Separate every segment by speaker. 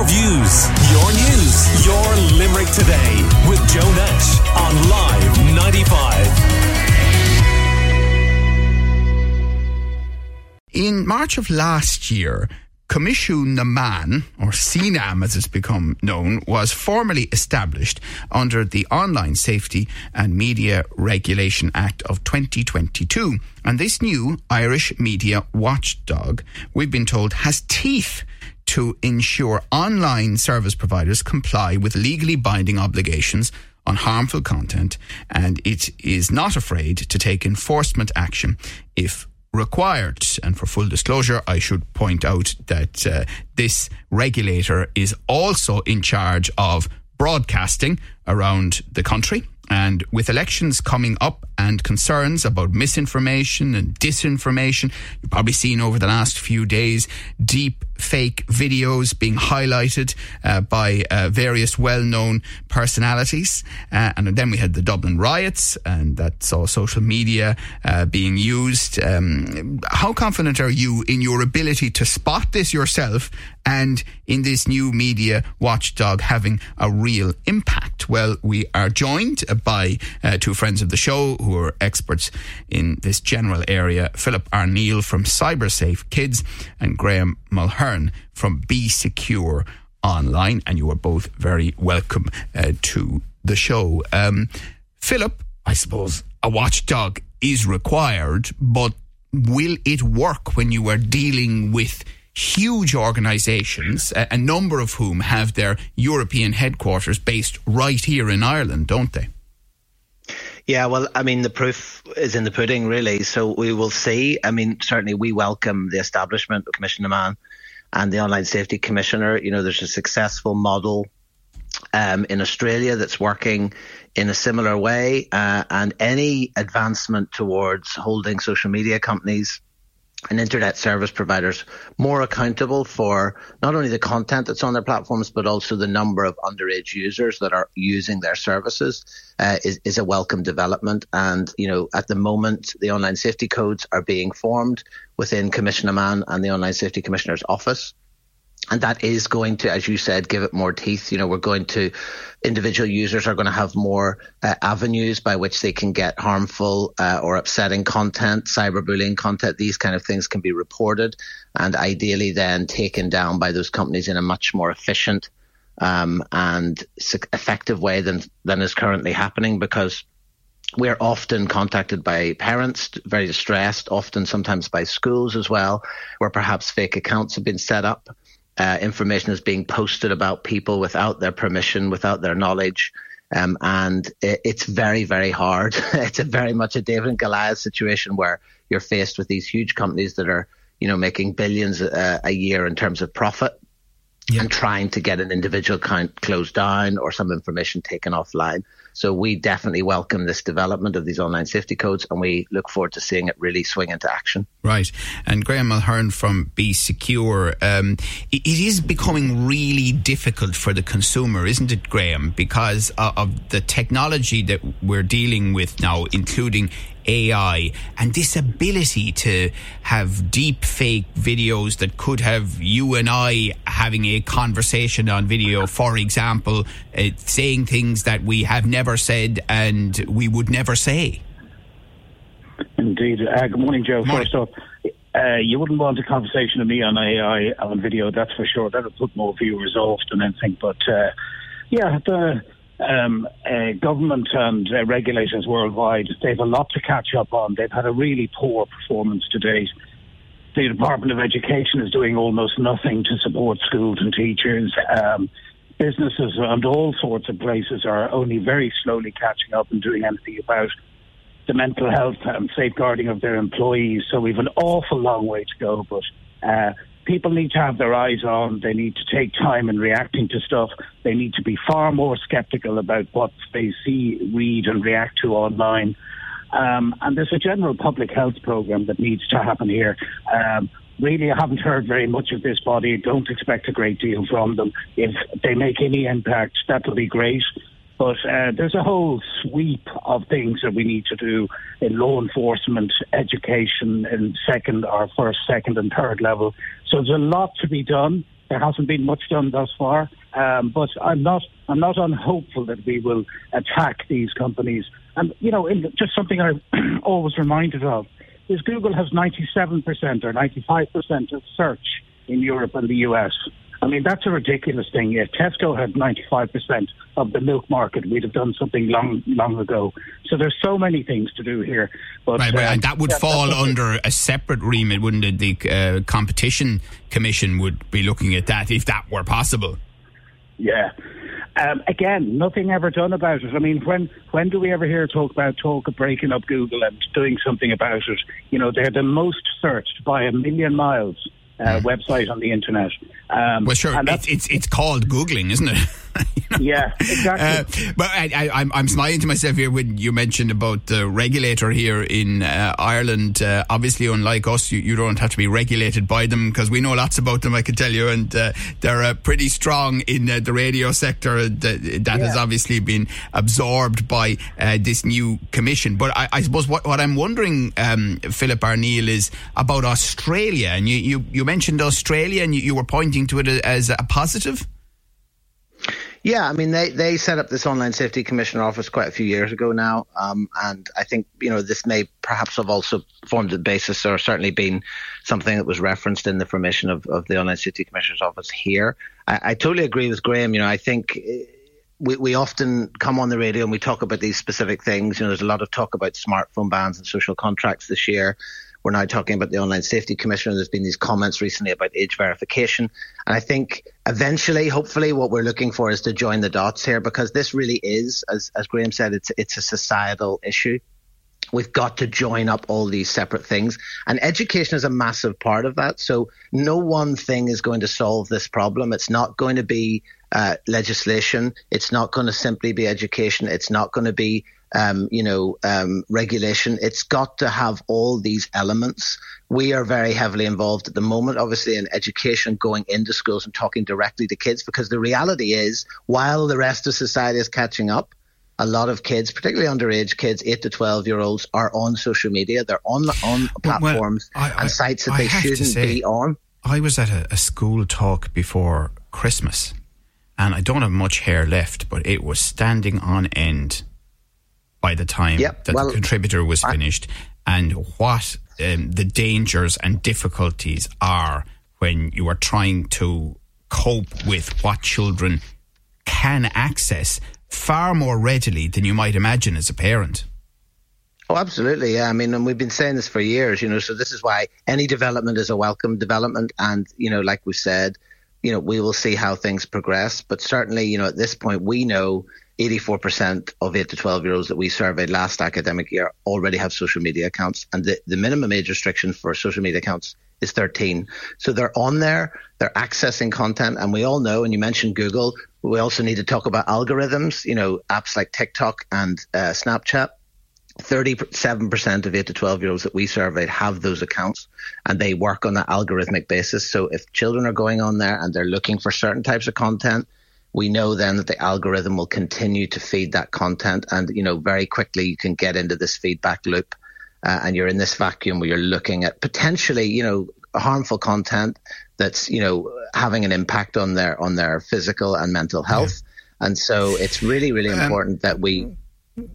Speaker 1: Your views, your news, your Limerick today with Joe Nash on Live 95.
Speaker 2: In March of last year, Coimisiún na Meán, or CNAM as it's become known, was formally established under the Online Safety and Media Regulation Act of 2022. And this new Irish media watchdog, we've been told, has teeth to ensure online service providers comply with legally binding obligations on harmful content, and it is not afraid to take enforcement action if required. And for full disclosure, I should point out that uh, this regulator is also in charge of broadcasting around the country. And with elections coming up and concerns about misinformation and disinformation, you've probably seen over the last few days deep fake videos being highlighted uh, by uh, various well known personalities. Uh, and then we had the Dublin riots, and that saw social media uh, being used. Um, how confident are you in your ability to spot this yourself and in this new media watchdog having a real impact? Well, we are joined by uh, two friends of the show who are experts in this general area Philip Arneill from CyberSafe Kids and Graham Mulhern from Be Secure Online. And you are both very welcome uh, to the show. Um, Philip, I suppose a watchdog is required, but will it work when you are dealing with huge organisations, a, a number of whom have their European headquarters based right here in Ireland, don't they?
Speaker 3: Yeah, well, I mean, the proof is in the pudding, really. So we will see. I mean, certainly we welcome the establishment of Coimisiún na Meán and the Online Safety Commissioner. You know, there's a successful model um, in Australia that's working in a similar way, uh, and any advancement towards holding social media companies and internet service providers more accountable for not only the content that's on their platforms, but also the number of underage users that are using their services uh, is, is a welcome development. And, you know, at the moment, the online safety codes are being formed within Coimisiún na Meán and the Online Safety Commissioner's office and that is going to, as you said, give it more teeth. You know, we're going to, individual users are going to have more uh, avenues by which they can get harmful uh, or upsetting content, cyberbullying content. These kind of things can be reported and ideally then taken down by those companies in a much more efficient um, and effective way than than is currently happening because we're often contacted by parents, very distressed, often sometimes by schools as well, where perhaps fake accounts have been set up uh, information is being posted about people without their permission, without their knowledge. Um, and it, it's very, very hard. it's a very much a David and Goliath situation where you're faced with these huge companies that are, you know, making billions a, a year in terms of profit. Yeah. and trying to get an individual account closed down or some information taken offline. So we definitely welcome this development of these online safety codes and we look forward to seeing it really swing into action.
Speaker 2: Right. And Graham Mulhern from Be Secure, um, it, is becoming really difficult for the consumer, isn't it, Graham? Because of the technology that we're dealing with now, including AI and this ability to have deep fake videos that could have you and I having a conversation on video, for example, uh, saying things that we have never said and we would never say.
Speaker 4: Indeed. Uh, good morning, Joe. Morning. First off, uh, you wouldn't want a conversation with me on AI on video, that's for sure. That would put more viewers off than anything. But uh, yeah, the um, uh, government and uh, regulators worldwide, they have a lot to catch up on. They've had a really poor performance to date. The Department of Education is doing almost nothing to support schools and teachers. Um, businesses and all sorts of places are only very slowly catching up and doing anything about the mental health and safeguarding of their employees. So we've an awful long way to go, but uh, people need to have their eyes on. They need to take time in reacting to stuff. They need to be far more skeptical about what they see, read, and react to online. Um, and there's a general public health program that needs to happen here. Um, really, haven't heard very much of this body. Don't expect a great deal from them. If they make any impact, that'll be great. But uh, there's a whole sweep of things that we need to do in law enforcement, education, and second or first, second, and third level. So there's a lot to be done. There hasn't been much done thus far, um, but I'm not I'm not unhopeful that we will attack these companies. And you know, just something I'm always reminded of is Google has 97% or 95% of search in Europe and the US. I mean, that's a ridiculous thing. If Tesco had 95% of the milk market, we'd have done something long, long ago. So there's so many things to do here.
Speaker 2: But, right, and that would yeah, fall under a separate remit, wouldn't it? The uh, Competition Commission would be looking at that if that were possible.
Speaker 4: Yeah. Um, again, nothing ever done about it. I mean, when when do we ever hear talk about talk of breaking up Google and doing something about it? You know, they're the most searched by a million miles uh, mm. website on the internet.
Speaker 2: Um, well, sure, it's, it's, it's called googling, isn't it?
Speaker 4: you know? Yeah, exactly.
Speaker 2: Uh, but I, I, I'm I'm smiling to myself here when you mentioned about the regulator here in uh, Ireland. Uh, obviously, unlike us, you, you don't have to be regulated by them because we know lots about them. I can tell you, and uh, they're uh, pretty strong in the radio sector. That, that yeah. has obviously been absorbed by this new commission. But I, I suppose what, what I'm wondering, um, Philip Arneill, is about Australia, and you you, you mentioned Australia, and you, you were pointing to it as a positive.
Speaker 3: Yeah, I mean, they, they set up this online safety commissioner office quite a few years ago now, um, and I think you know this may perhaps have also formed the basis, or certainly been something that was referenced in the formation of, of the online safety commissioner's office here. I, I totally agree with Graham. You know, I think. Eh, we, we often come on the radio and we talk about these specific things. You know, there's a lot of talk about smartphone bans and social contracts this year. We're now talking about the Online Safety Commissioner. There's been these comments recently about age verification. And I think eventually, hopefully, what we're looking for is to join the dots here because this really is, as, as Graham said, it's, it's a societal issue. We've got to join up all these separate things. And education is a massive part of that. So no one thing is going to solve this problem. It's not going to be uh, legislation. It's not going to simply be education. It's not going to be um, you know, um, regulation. It's got to have all these elements. We are very heavily involved at the moment, obviously, in education, going into schools and talking directly to kids, because the reality is, while the rest of society is catching up, a lot of kids, particularly underage kids, eight to twelve year olds, are on social media. They're on on platforms well, I, I, and sites that I they shouldn't say, be on.
Speaker 2: I was at a, a school talk before Christmas, and I don't have much hair left, but it was standing on end by the time yep, that well, the contributor was finished, and what um, the dangers and difficulties are when you are trying to cope with what children can access far more readily than you might imagine as a parent.
Speaker 3: Oh, absolutely. Yeah. I mean, and we've been saying this for years, you know, so this is why any development is a welcome development. And, you know, like we said, you know, we will see how things progress. But certainly, you know, at this point, we know 84% of 8 to 12 year olds that we surveyed last academic year already have social media accounts. And the, the minimum age restriction for social media accounts is 13. So they're on there, they're accessing content. And we all know, and you mentioned Google, we also need to talk about algorithms, you know, apps like TikTok and uh, Snapchat. 37% of 8 to 12 year olds that we surveyed have those accounts and they work on an algorithmic basis. So if children are going on there and they're looking for certain types of content, we know then that the algorithm will continue to feed that content. And you know very quickly you can get into this feedback loop uh, and you're in this vacuum where you're looking at potentially you know harmful content that's you know having an impact on their on their physical and mental health. Yeah. and so it's really really important um, that we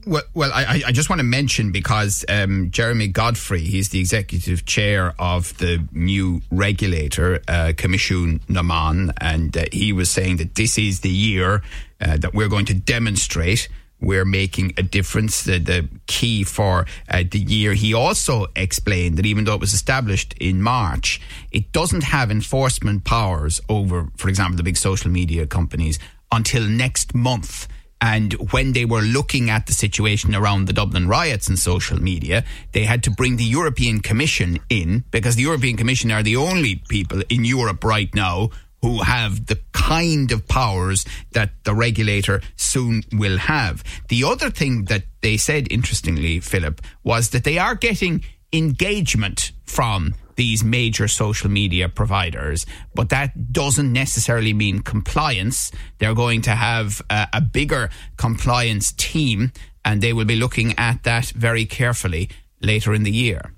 Speaker 2: well, well, I, I just want to mention because um, Jeremy Godfrey, he's the executive chair of the new regulator, uh, Commission Naman, and uh, he was saying that this is the year uh, that we're going to demonstrate we're making a difference. The, the key for uh, the year. He also explained that even though it was established in March, it doesn't have enforcement powers over, for example, the big social media companies until next month. And when they were looking at the situation around the Dublin riots and social media, they had to bring the European Commission in because the European Commission are the only people in Europe right now who have the kind of powers that the regulator soon will have. The other thing that they said, interestingly, Philip, was that they are getting engagement from these major social media providers, but that doesn't necessarily mean compliance. They're going to have a, a bigger compliance team and they will be looking at that very carefully later in the year.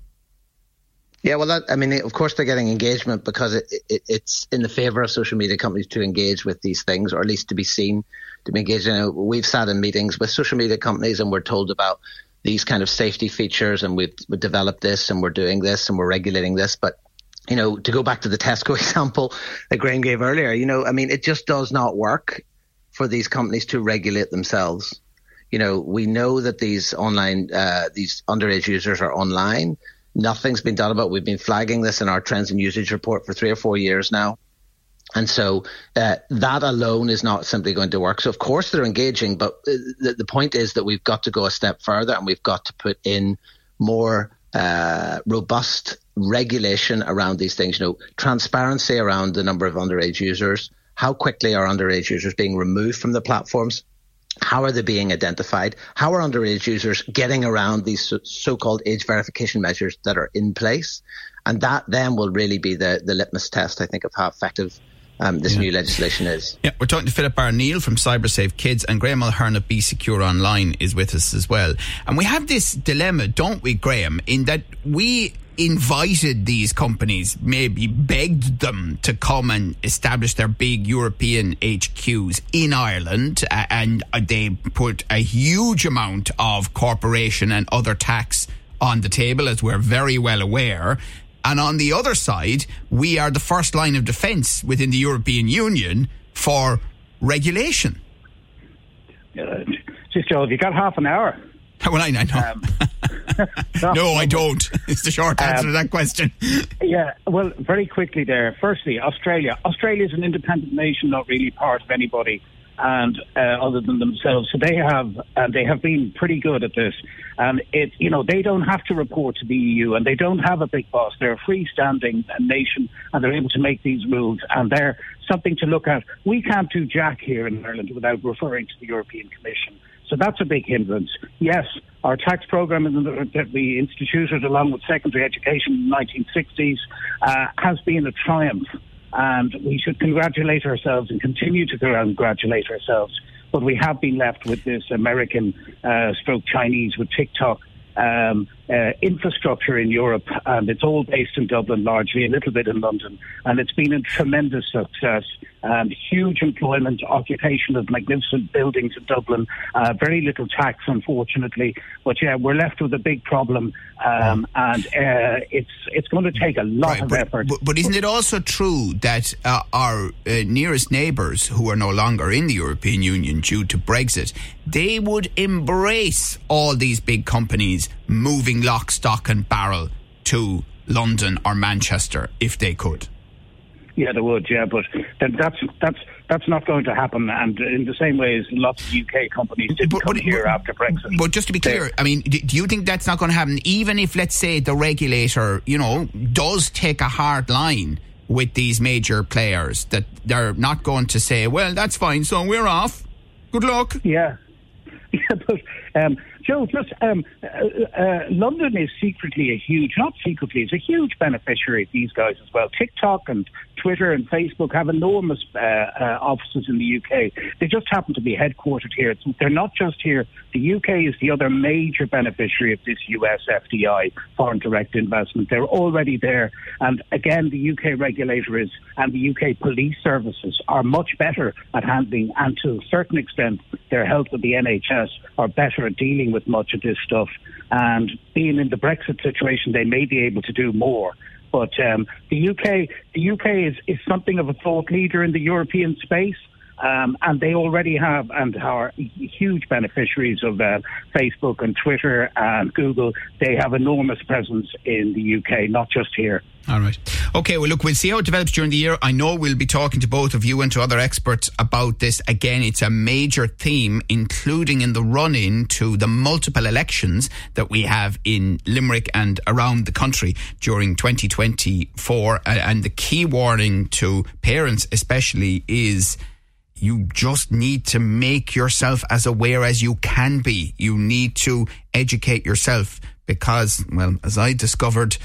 Speaker 3: Yeah, well, that, I mean, of course, they're getting engagement because it, it, it's in the favor of social media companies to engage with these things, or at least to be seen, to be engaged. You know, we've sat in meetings with social media companies and we're told about these kind of safety features, and we've, we've developed this, and we're doing this, and we're regulating this. But you know, to go back to the Tesco example that Graham gave earlier, you know, I mean, it just does not work for these companies to regulate themselves. You know, we know that these online, uh, these underage users are online Nothing's been done about. It. We've been flagging this in our trends and usage report for three or four years now. And so uh, that alone is not simply going to work. So of course they're engaging, but uh, the, the point is that we've got to go a step further and we've got to put in more uh, robust regulation around these things. You know, transparency around the number of underage users. How quickly are underage users being removed from the platforms? How are they being identified? How are underage users getting around these so called age verification measures that are in place? And that then will really be the, the litmus test, I think, of how effective um, this yeah. new legislation is.
Speaker 2: Yeah, we're talking to Philip Arneill from CyberSafe Kids, and Graham Mulhern of Be Secure Online is with us as well. And we have this dilemma, don't we, Graham, in that we invited these companies, maybe begged them to come and establish their big European HQs in Ireland, and they put a huge amount of corporation and other tax on the table, as we're very well aware. And on the other side, we are the first line of defence within the European Union for regulation.
Speaker 4: Uh, just Joe, have you got half an hour?
Speaker 2: Well, I, know. Um, no, I don't. It's the short answer um, to that question.
Speaker 4: Yeah, well, very quickly there. Firstly, Australia. Australia is an independent nation, not really part of anybody and uh, other than themselves. So they have uh, they have been pretty good at this. And it you know they don't have to report to the EU and they don't have a big boss. They're a freestanding nation and they're able to make these rules and they're something to look at. We can't do jack here in Ireland without referring to the European Commission. So that's a big hindrance. Yes, our tax program that we instituted along with secondary education in the 1960s uh, has been a triumph and we should congratulate ourselves and continue to congratulate ourselves. But we have been left with this American uh, stroke Chinese with TikTok um, uh, infrastructure in Europe, and it's all based in Dublin largely, a little bit in London, and it's been a tremendous success. Um, huge employment, occupation of magnificent buildings in Dublin, uh, very little tax, unfortunately. But yeah, we're left with a big problem, um, and uh, it's it's going to take a lot right, of
Speaker 2: but,
Speaker 4: effort.
Speaker 2: But, but, isn't it also true that uh, our uh, nearest neighbours, who are no longer in the European Union due to Brexit, they would embrace all these big companies moving lock, stock, and barrel to London or Manchester if they could.
Speaker 4: Yeah, they would. Yeah, but that's that's that's not going to happen. And in the same way as lots of UK companies did but, come but, here but, after Brexit.
Speaker 2: But just to be clear, I mean, do you think that's not going to happen? Even if, let's say, the regulator, you know, does take a hard line with these major players, that they're not going to say, "Well, that's fine, so we're off. Good luck."
Speaker 4: Yeah, yeah, but um, Joe, just um, uh, uh, London is secretly a huge, not secretly, it's a huge beneficiary of these guys as well. TikTok and Twitter and Facebook have enormous uh, uh, offices in the UK. They just happen to be headquartered here. They're not just here. The UK is the other major beneficiary of this US FDI, foreign direct investment. They're already there. And again, the UK regulator is, and the UK police services are much better at handling, and to a certain extent, their help with the NHS are better at dealing with much of this stuff. And being in the Brexit situation, they may be able to do more. But um, the UK, the UK is, is something of a thought leader in the European space. Um, and they already have and are huge beneficiaries of uh, Facebook and Twitter and Google. They have enormous presence in the UK, not just here.
Speaker 2: All right. Okay, well, look, we'll see how it develops during the year. I know we'll be talking to both of you and to other experts about this. Again, it's a major theme, including in the run in to the multiple elections that we have in Limerick and around the country during 2024. And the key warning to parents, especially, is you just need to make yourself as aware as you can be. You need to educate yourself because, well, as I discovered,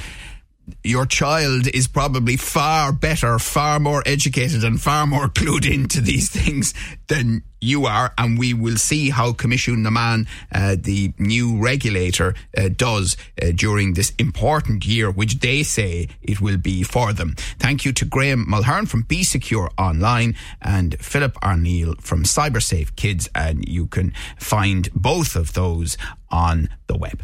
Speaker 2: your child is probably far better, far more educated, and far more clued into these things than you are. And we will see how Coimisiún na Meán, uh, the new regulator, uh, does uh, during this important year, which they say it will be for them. Thank you to Graham Mulhern from Be Secure Online and Philip Arneill from CyberSafe Kids. And you can find both of those on the web.